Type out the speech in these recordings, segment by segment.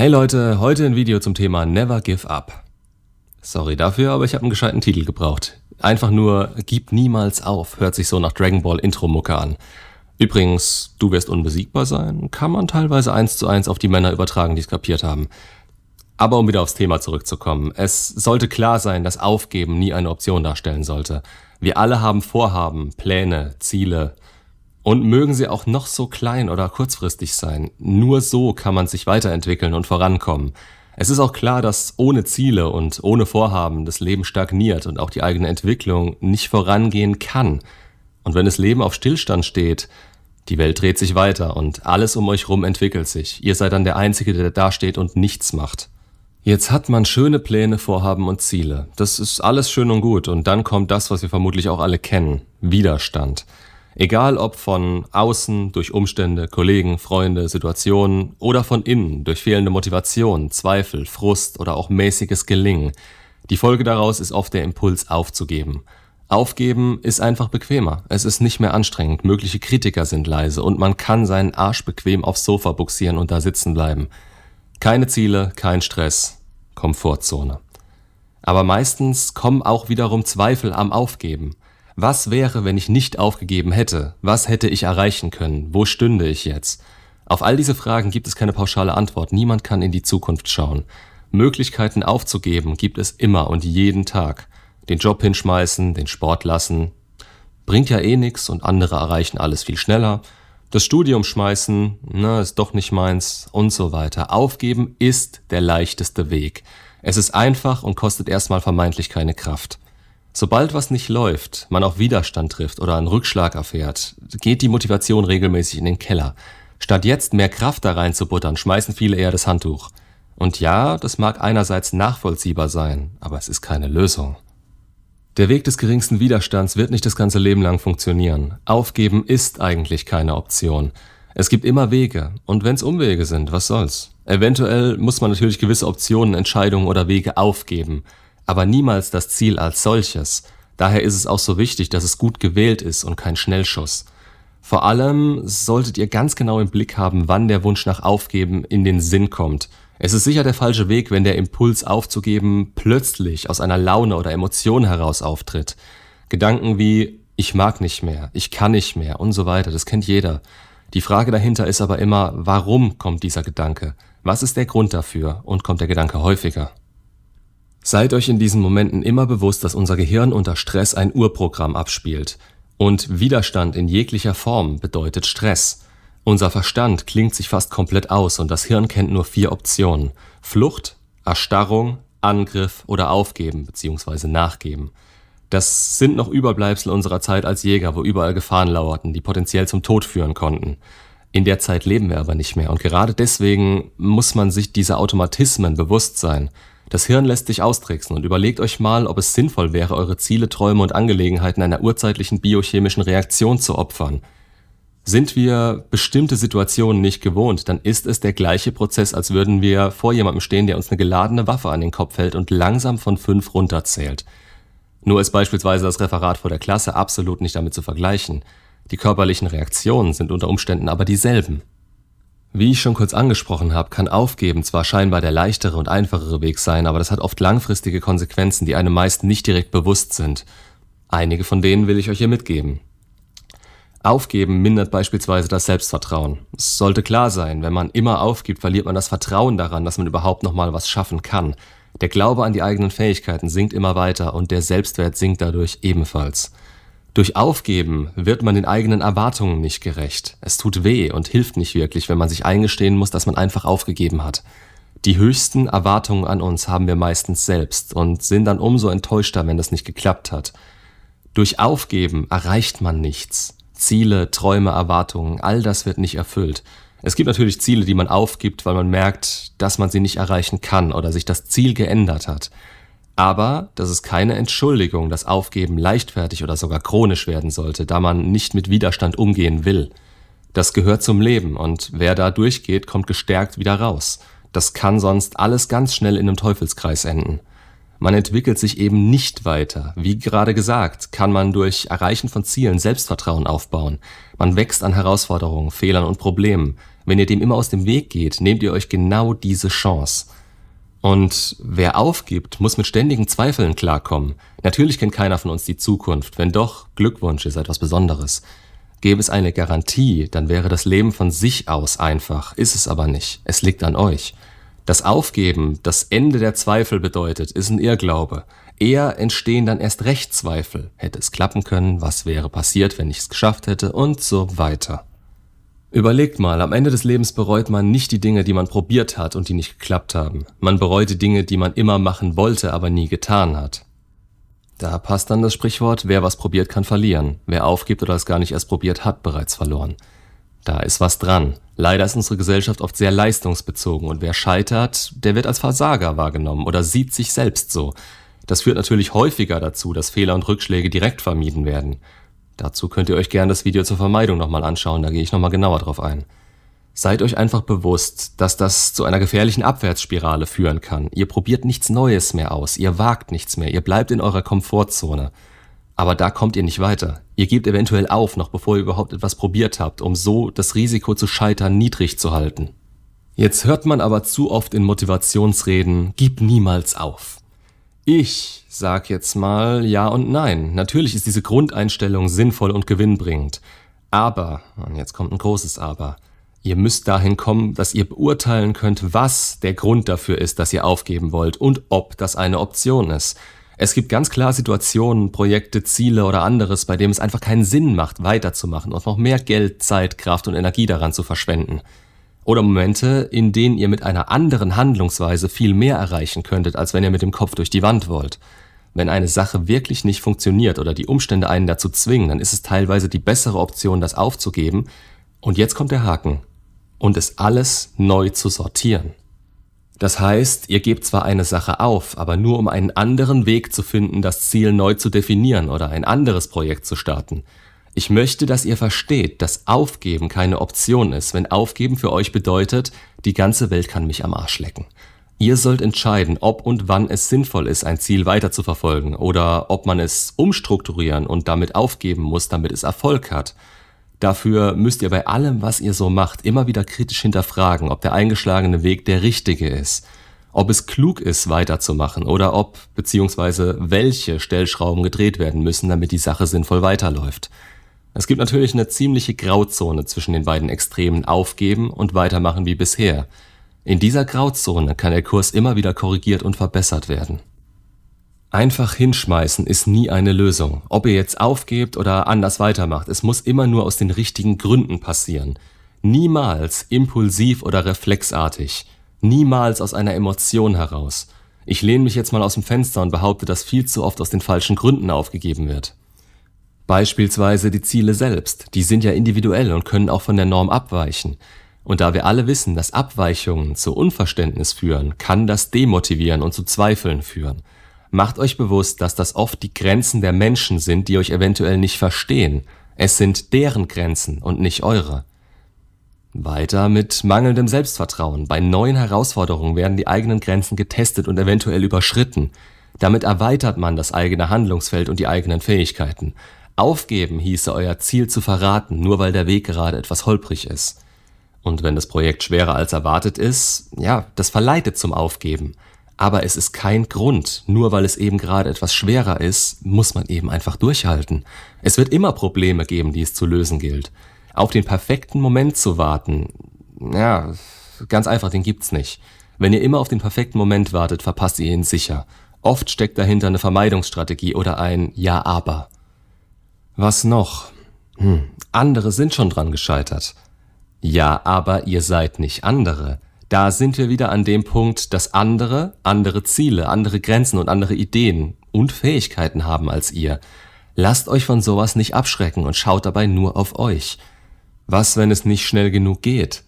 Hey Leute, heute ein Video zum Thema Never Give Up. Sorry dafür, aber ich habe einen gescheiten Titel gebraucht. Einfach nur Gib niemals auf, hört sich so nach Dragon Ball Intro-Mucke an. Übrigens, du wirst unbesiegbar sein, kann man teilweise eins zu eins auf die Männer übertragen, die es kapiert haben. Aber um wieder aufs Thema zurückzukommen, es sollte klar sein, dass Aufgeben nie eine Option darstellen sollte. Wir alle haben Vorhaben, Pläne, Ziele. Und mögen sie auch noch so klein oder kurzfristig sein, nur so kann man sich weiterentwickeln und vorankommen. Es ist auch klar, dass ohne Ziele und ohne Vorhaben das Leben stagniert und auch die eigene Entwicklung nicht vorangehen kann. Und wenn das Leben auf Stillstand steht, die Welt dreht sich weiter und alles um euch rum entwickelt sich. Ihr seid dann der Einzige, der da steht und nichts macht. Jetzt hat man schöne Pläne, Vorhaben und Ziele. Das ist alles schön und gut. Und dann kommt das, was wir vermutlich auch alle kennen. Widerstand. Egal ob von außen, durch Umstände, Kollegen, Freunde, Situationen oder von innen, durch fehlende Motivation, Zweifel, Frust oder auch mäßiges Gelingen. Die Folge daraus ist oft der Impuls aufzugeben. Aufgeben ist einfach bequemer. Es ist nicht mehr anstrengend. Mögliche Kritiker sind leise und man kann seinen Arsch bequem aufs Sofa buxieren und da sitzen bleiben. Keine Ziele, kein Stress, Komfortzone. Aber meistens kommen auch wiederum Zweifel am Aufgeben. Was wäre, wenn ich nicht aufgegeben hätte? Was hätte ich erreichen können? Wo stünde ich jetzt? Auf all diese Fragen gibt es keine pauschale Antwort. Niemand kann in die Zukunft schauen. Möglichkeiten aufzugeben gibt es immer und jeden Tag. Den Job hinschmeißen, den Sport lassen. Bringt ja eh nix und andere erreichen alles viel schneller das Studium schmeißen, na, ist doch nicht meins und so weiter. Aufgeben ist der leichteste Weg. Es ist einfach und kostet erstmal vermeintlich keine Kraft. Sobald was nicht läuft, man auf Widerstand trifft oder einen Rückschlag erfährt, geht die Motivation regelmäßig in den Keller. Statt jetzt mehr Kraft da reinzubuttern, schmeißen viele eher das Handtuch. Und ja, das mag einerseits nachvollziehbar sein, aber es ist keine Lösung. Der Weg des geringsten Widerstands wird nicht das ganze Leben lang funktionieren. Aufgeben ist eigentlich keine Option. Es gibt immer Wege, und wenn's Umwege sind, was soll's? Eventuell muss man natürlich gewisse Optionen, Entscheidungen oder Wege aufgeben, aber niemals das Ziel als solches. Daher ist es auch so wichtig, dass es gut gewählt ist und kein Schnellschuss. Vor allem solltet ihr ganz genau im Blick haben, wann der Wunsch nach Aufgeben in den Sinn kommt es ist sicher der falsche Weg, wenn der Impuls aufzugeben plötzlich aus einer Laune oder Emotion heraus auftritt. Gedanken wie ich mag nicht mehr, ich kann nicht mehr und so weiter, das kennt jeder. Die Frage dahinter ist aber immer, warum kommt dieser Gedanke? Was ist der Grund dafür und kommt der Gedanke häufiger? Seid euch in diesen Momenten immer bewusst, dass unser Gehirn unter Stress ein Urprogramm abspielt. Und Widerstand in jeglicher Form bedeutet Stress. Unser Verstand klingt sich fast komplett aus und das Hirn kennt nur vier Optionen: Flucht, Erstarrung, Angriff oder Aufgeben bzw. Nachgeben. Das sind noch Überbleibsel unserer Zeit als Jäger, wo überall Gefahren lauerten, die potenziell zum Tod führen konnten. In der Zeit leben wir aber nicht mehr und gerade deswegen muss man sich dieser Automatismen bewusst sein. Das Hirn lässt sich austricksen und überlegt euch mal, ob es sinnvoll wäre, eure Ziele, Träume und Angelegenheiten einer urzeitlichen biochemischen Reaktion zu opfern. Sind wir bestimmte Situationen nicht gewohnt, dann ist es der gleiche Prozess, als würden wir vor jemandem stehen, der uns eine geladene Waffe an den Kopf hält und langsam von fünf runterzählt. Nur ist beispielsweise das Referat vor der Klasse absolut nicht damit zu vergleichen. Die körperlichen Reaktionen sind unter Umständen aber dieselben. Wie ich schon kurz angesprochen habe, kann Aufgeben zwar scheinbar der leichtere und einfachere Weg sein, aber das hat oft langfristige Konsequenzen, die einem meist nicht direkt bewusst sind. Einige von denen will ich euch hier mitgeben. Aufgeben mindert beispielsweise das Selbstvertrauen. Es sollte klar sein, wenn man immer aufgibt, verliert man das Vertrauen daran, dass man überhaupt noch mal was schaffen kann. Der Glaube an die eigenen Fähigkeiten sinkt immer weiter und der Selbstwert sinkt dadurch ebenfalls. Durch Aufgeben wird man den eigenen Erwartungen nicht gerecht. Es tut weh und hilft nicht wirklich, wenn man sich eingestehen muss, dass man einfach aufgegeben hat. Die höchsten Erwartungen an uns haben wir meistens selbst und sind dann umso enttäuschter, wenn das nicht geklappt hat. Durch Aufgeben erreicht man nichts. Ziele, Träume, Erwartungen, all das wird nicht erfüllt. Es gibt natürlich Ziele, die man aufgibt, weil man merkt, dass man sie nicht erreichen kann oder sich das Ziel geändert hat. Aber das ist keine Entschuldigung, dass Aufgeben leichtfertig oder sogar chronisch werden sollte, da man nicht mit Widerstand umgehen will. Das gehört zum Leben und wer da durchgeht, kommt gestärkt wieder raus. Das kann sonst alles ganz schnell in einem Teufelskreis enden. Man entwickelt sich eben nicht weiter. Wie gerade gesagt, kann man durch Erreichen von Zielen Selbstvertrauen aufbauen. Man wächst an Herausforderungen, Fehlern und Problemen. Wenn ihr dem immer aus dem Weg geht, nehmt ihr euch genau diese Chance. Und wer aufgibt, muss mit ständigen Zweifeln klarkommen. Natürlich kennt keiner von uns die Zukunft. Wenn doch, Glückwunsch ist etwas Besonderes. Gäbe es eine Garantie, dann wäre das Leben von sich aus einfach, ist es aber nicht. Es liegt an euch. Das Aufgeben, das Ende der Zweifel bedeutet, ist ein Irrglaube. Eher entstehen dann erst recht Zweifel. Hätte es klappen können, was wäre passiert, wenn ich es geschafft hätte und so weiter. Überlegt mal, am Ende des Lebens bereut man nicht die Dinge, die man probiert hat und die nicht geklappt haben. Man bereut die Dinge, die man immer machen wollte, aber nie getan hat. Da passt dann das Sprichwort, wer was probiert, kann verlieren. Wer aufgibt oder es gar nicht erst probiert hat, bereits verloren. Da ist was dran. Leider ist unsere Gesellschaft oft sehr leistungsbezogen und wer scheitert, der wird als Versager wahrgenommen oder sieht sich selbst so. Das führt natürlich häufiger dazu, dass Fehler und Rückschläge direkt vermieden werden. Dazu könnt ihr euch gerne das Video zur Vermeidung nochmal anschauen, da gehe ich nochmal genauer drauf ein. Seid euch einfach bewusst, dass das zu einer gefährlichen Abwärtsspirale führen kann. Ihr probiert nichts Neues mehr aus, ihr wagt nichts mehr, ihr bleibt in eurer Komfortzone. Aber da kommt ihr nicht weiter. Ihr gebt eventuell auf, noch bevor ihr überhaupt etwas probiert habt, um so das Risiko zu scheitern niedrig zu halten. Jetzt hört man aber zu oft in Motivationsreden, gib niemals auf. Ich sag jetzt mal ja und nein. Natürlich ist diese Grundeinstellung sinnvoll und gewinnbringend. Aber, und jetzt kommt ein großes Aber, ihr müsst dahin kommen, dass ihr beurteilen könnt, was der Grund dafür ist, dass ihr aufgeben wollt und ob das eine Option ist. Es gibt ganz klar Situationen, Projekte, Ziele oder anderes, bei dem es einfach keinen Sinn macht, weiterzumachen und noch mehr Geld, Zeit, Kraft und Energie daran zu verschwenden. Oder Momente, in denen ihr mit einer anderen Handlungsweise viel mehr erreichen könntet, als wenn ihr mit dem Kopf durch die Wand wollt. Wenn eine Sache wirklich nicht funktioniert oder die Umstände einen dazu zwingen, dann ist es teilweise die bessere Option, das aufzugeben. Und jetzt kommt der Haken. Und es alles neu zu sortieren. Das heißt, ihr gebt zwar eine Sache auf, aber nur um einen anderen Weg zu finden, das Ziel neu zu definieren oder ein anderes Projekt zu starten. Ich möchte, dass ihr versteht, dass Aufgeben keine Option ist, wenn Aufgeben für euch bedeutet, die ganze Welt kann mich am Arsch lecken. Ihr sollt entscheiden, ob und wann es sinnvoll ist, ein Ziel weiter zu verfolgen oder ob man es umstrukturieren und damit aufgeben muss, damit es Erfolg hat. Dafür müsst ihr bei allem, was ihr so macht, immer wieder kritisch hinterfragen, ob der eingeschlagene Weg der richtige ist, ob es klug ist, weiterzumachen oder ob bzw. welche Stellschrauben gedreht werden müssen, damit die Sache sinnvoll weiterläuft. Es gibt natürlich eine ziemliche Grauzone zwischen den beiden Extremen aufgeben und weitermachen wie bisher. In dieser Grauzone kann der Kurs immer wieder korrigiert und verbessert werden. Einfach hinschmeißen ist nie eine Lösung. Ob ihr jetzt aufgebt oder anders weitermacht, es muss immer nur aus den richtigen Gründen passieren. Niemals impulsiv oder reflexartig. Niemals aus einer Emotion heraus. Ich lehne mich jetzt mal aus dem Fenster und behaupte, dass viel zu oft aus den falschen Gründen aufgegeben wird. Beispielsweise die Ziele selbst, die sind ja individuell und können auch von der Norm abweichen. Und da wir alle wissen, dass Abweichungen zu Unverständnis führen, kann das demotivieren und zu Zweifeln führen. Macht euch bewusst, dass das oft die Grenzen der Menschen sind, die euch eventuell nicht verstehen. Es sind deren Grenzen und nicht eure. Weiter mit mangelndem Selbstvertrauen. Bei neuen Herausforderungen werden die eigenen Grenzen getestet und eventuell überschritten. Damit erweitert man das eigene Handlungsfeld und die eigenen Fähigkeiten. Aufgeben hieße euer Ziel zu verraten, nur weil der Weg gerade etwas holprig ist. Und wenn das Projekt schwerer als erwartet ist, ja, das verleitet zum Aufgeben. Aber es ist kein Grund. Nur weil es eben gerade etwas schwerer ist, muss man eben einfach durchhalten. Es wird immer Probleme geben, die es zu lösen gilt. Auf den perfekten Moment zu warten, ja, ganz einfach, den gibt's nicht. Wenn ihr immer auf den perfekten Moment wartet, verpasst ihr ihn sicher. Oft steckt dahinter eine Vermeidungsstrategie oder ein Ja, aber. Was noch? Hm, andere sind schon dran gescheitert. Ja, aber ihr seid nicht andere. Da sind wir wieder an dem Punkt, dass andere andere Ziele, andere Grenzen und andere Ideen und Fähigkeiten haben als ihr. Lasst euch von sowas nicht abschrecken und schaut dabei nur auf euch. Was, wenn es nicht schnell genug geht?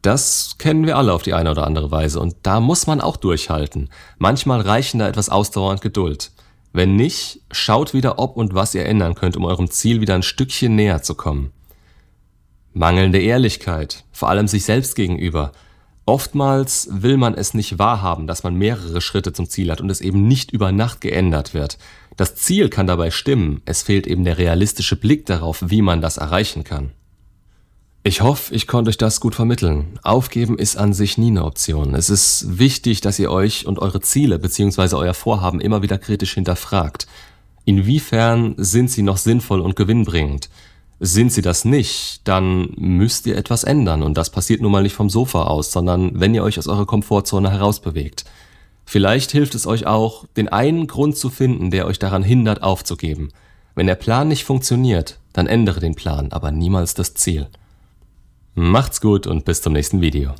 Das kennen wir alle auf die eine oder andere Weise und da muss man auch durchhalten. Manchmal reichen da etwas Ausdauer und Geduld. Wenn nicht, schaut wieder, ob und was ihr ändern könnt, um eurem Ziel wieder ein Stückchen näher zu kommen. Mangelnde Ehrlichkeit, vor allem sich selbst gegenüber. Oftmals will man es nicht wahrhaben, dass man mehrere Schritte zum Ziel hat und es eben nicht über Nacht geändert wird. Das Ziel kann dabei stimmen, es fehlt eben der realistische Blick darauf, wie man das erreichen kann. Ich hoffe, ich konnte euch das gut vermitteln. Aufgeben ist an sich nie eine Option. Es ist wichtig, dass ihr euch und eure Ziele bzw. euer Vorhaben immer wieder kritisch hinterfragt. Inwiefern sind sie noch sinnvoll und gewinnbringend? Sind sie das nicht, dann müsst ihr etwas ändern und das passiert nun mal nicht vom Sofa aus, sondern wenn ihr euch aus eurer Komfortzone herausbewegt. Vielleicht hilft es euch auch, den einen Grund zu finden, der euch daran hindert aufzugeben. Wenn der Plan nicht funktioniert, dann ändere den Plan, aber niemals das Ziel. Macht's gut und bis zum nächsten Video.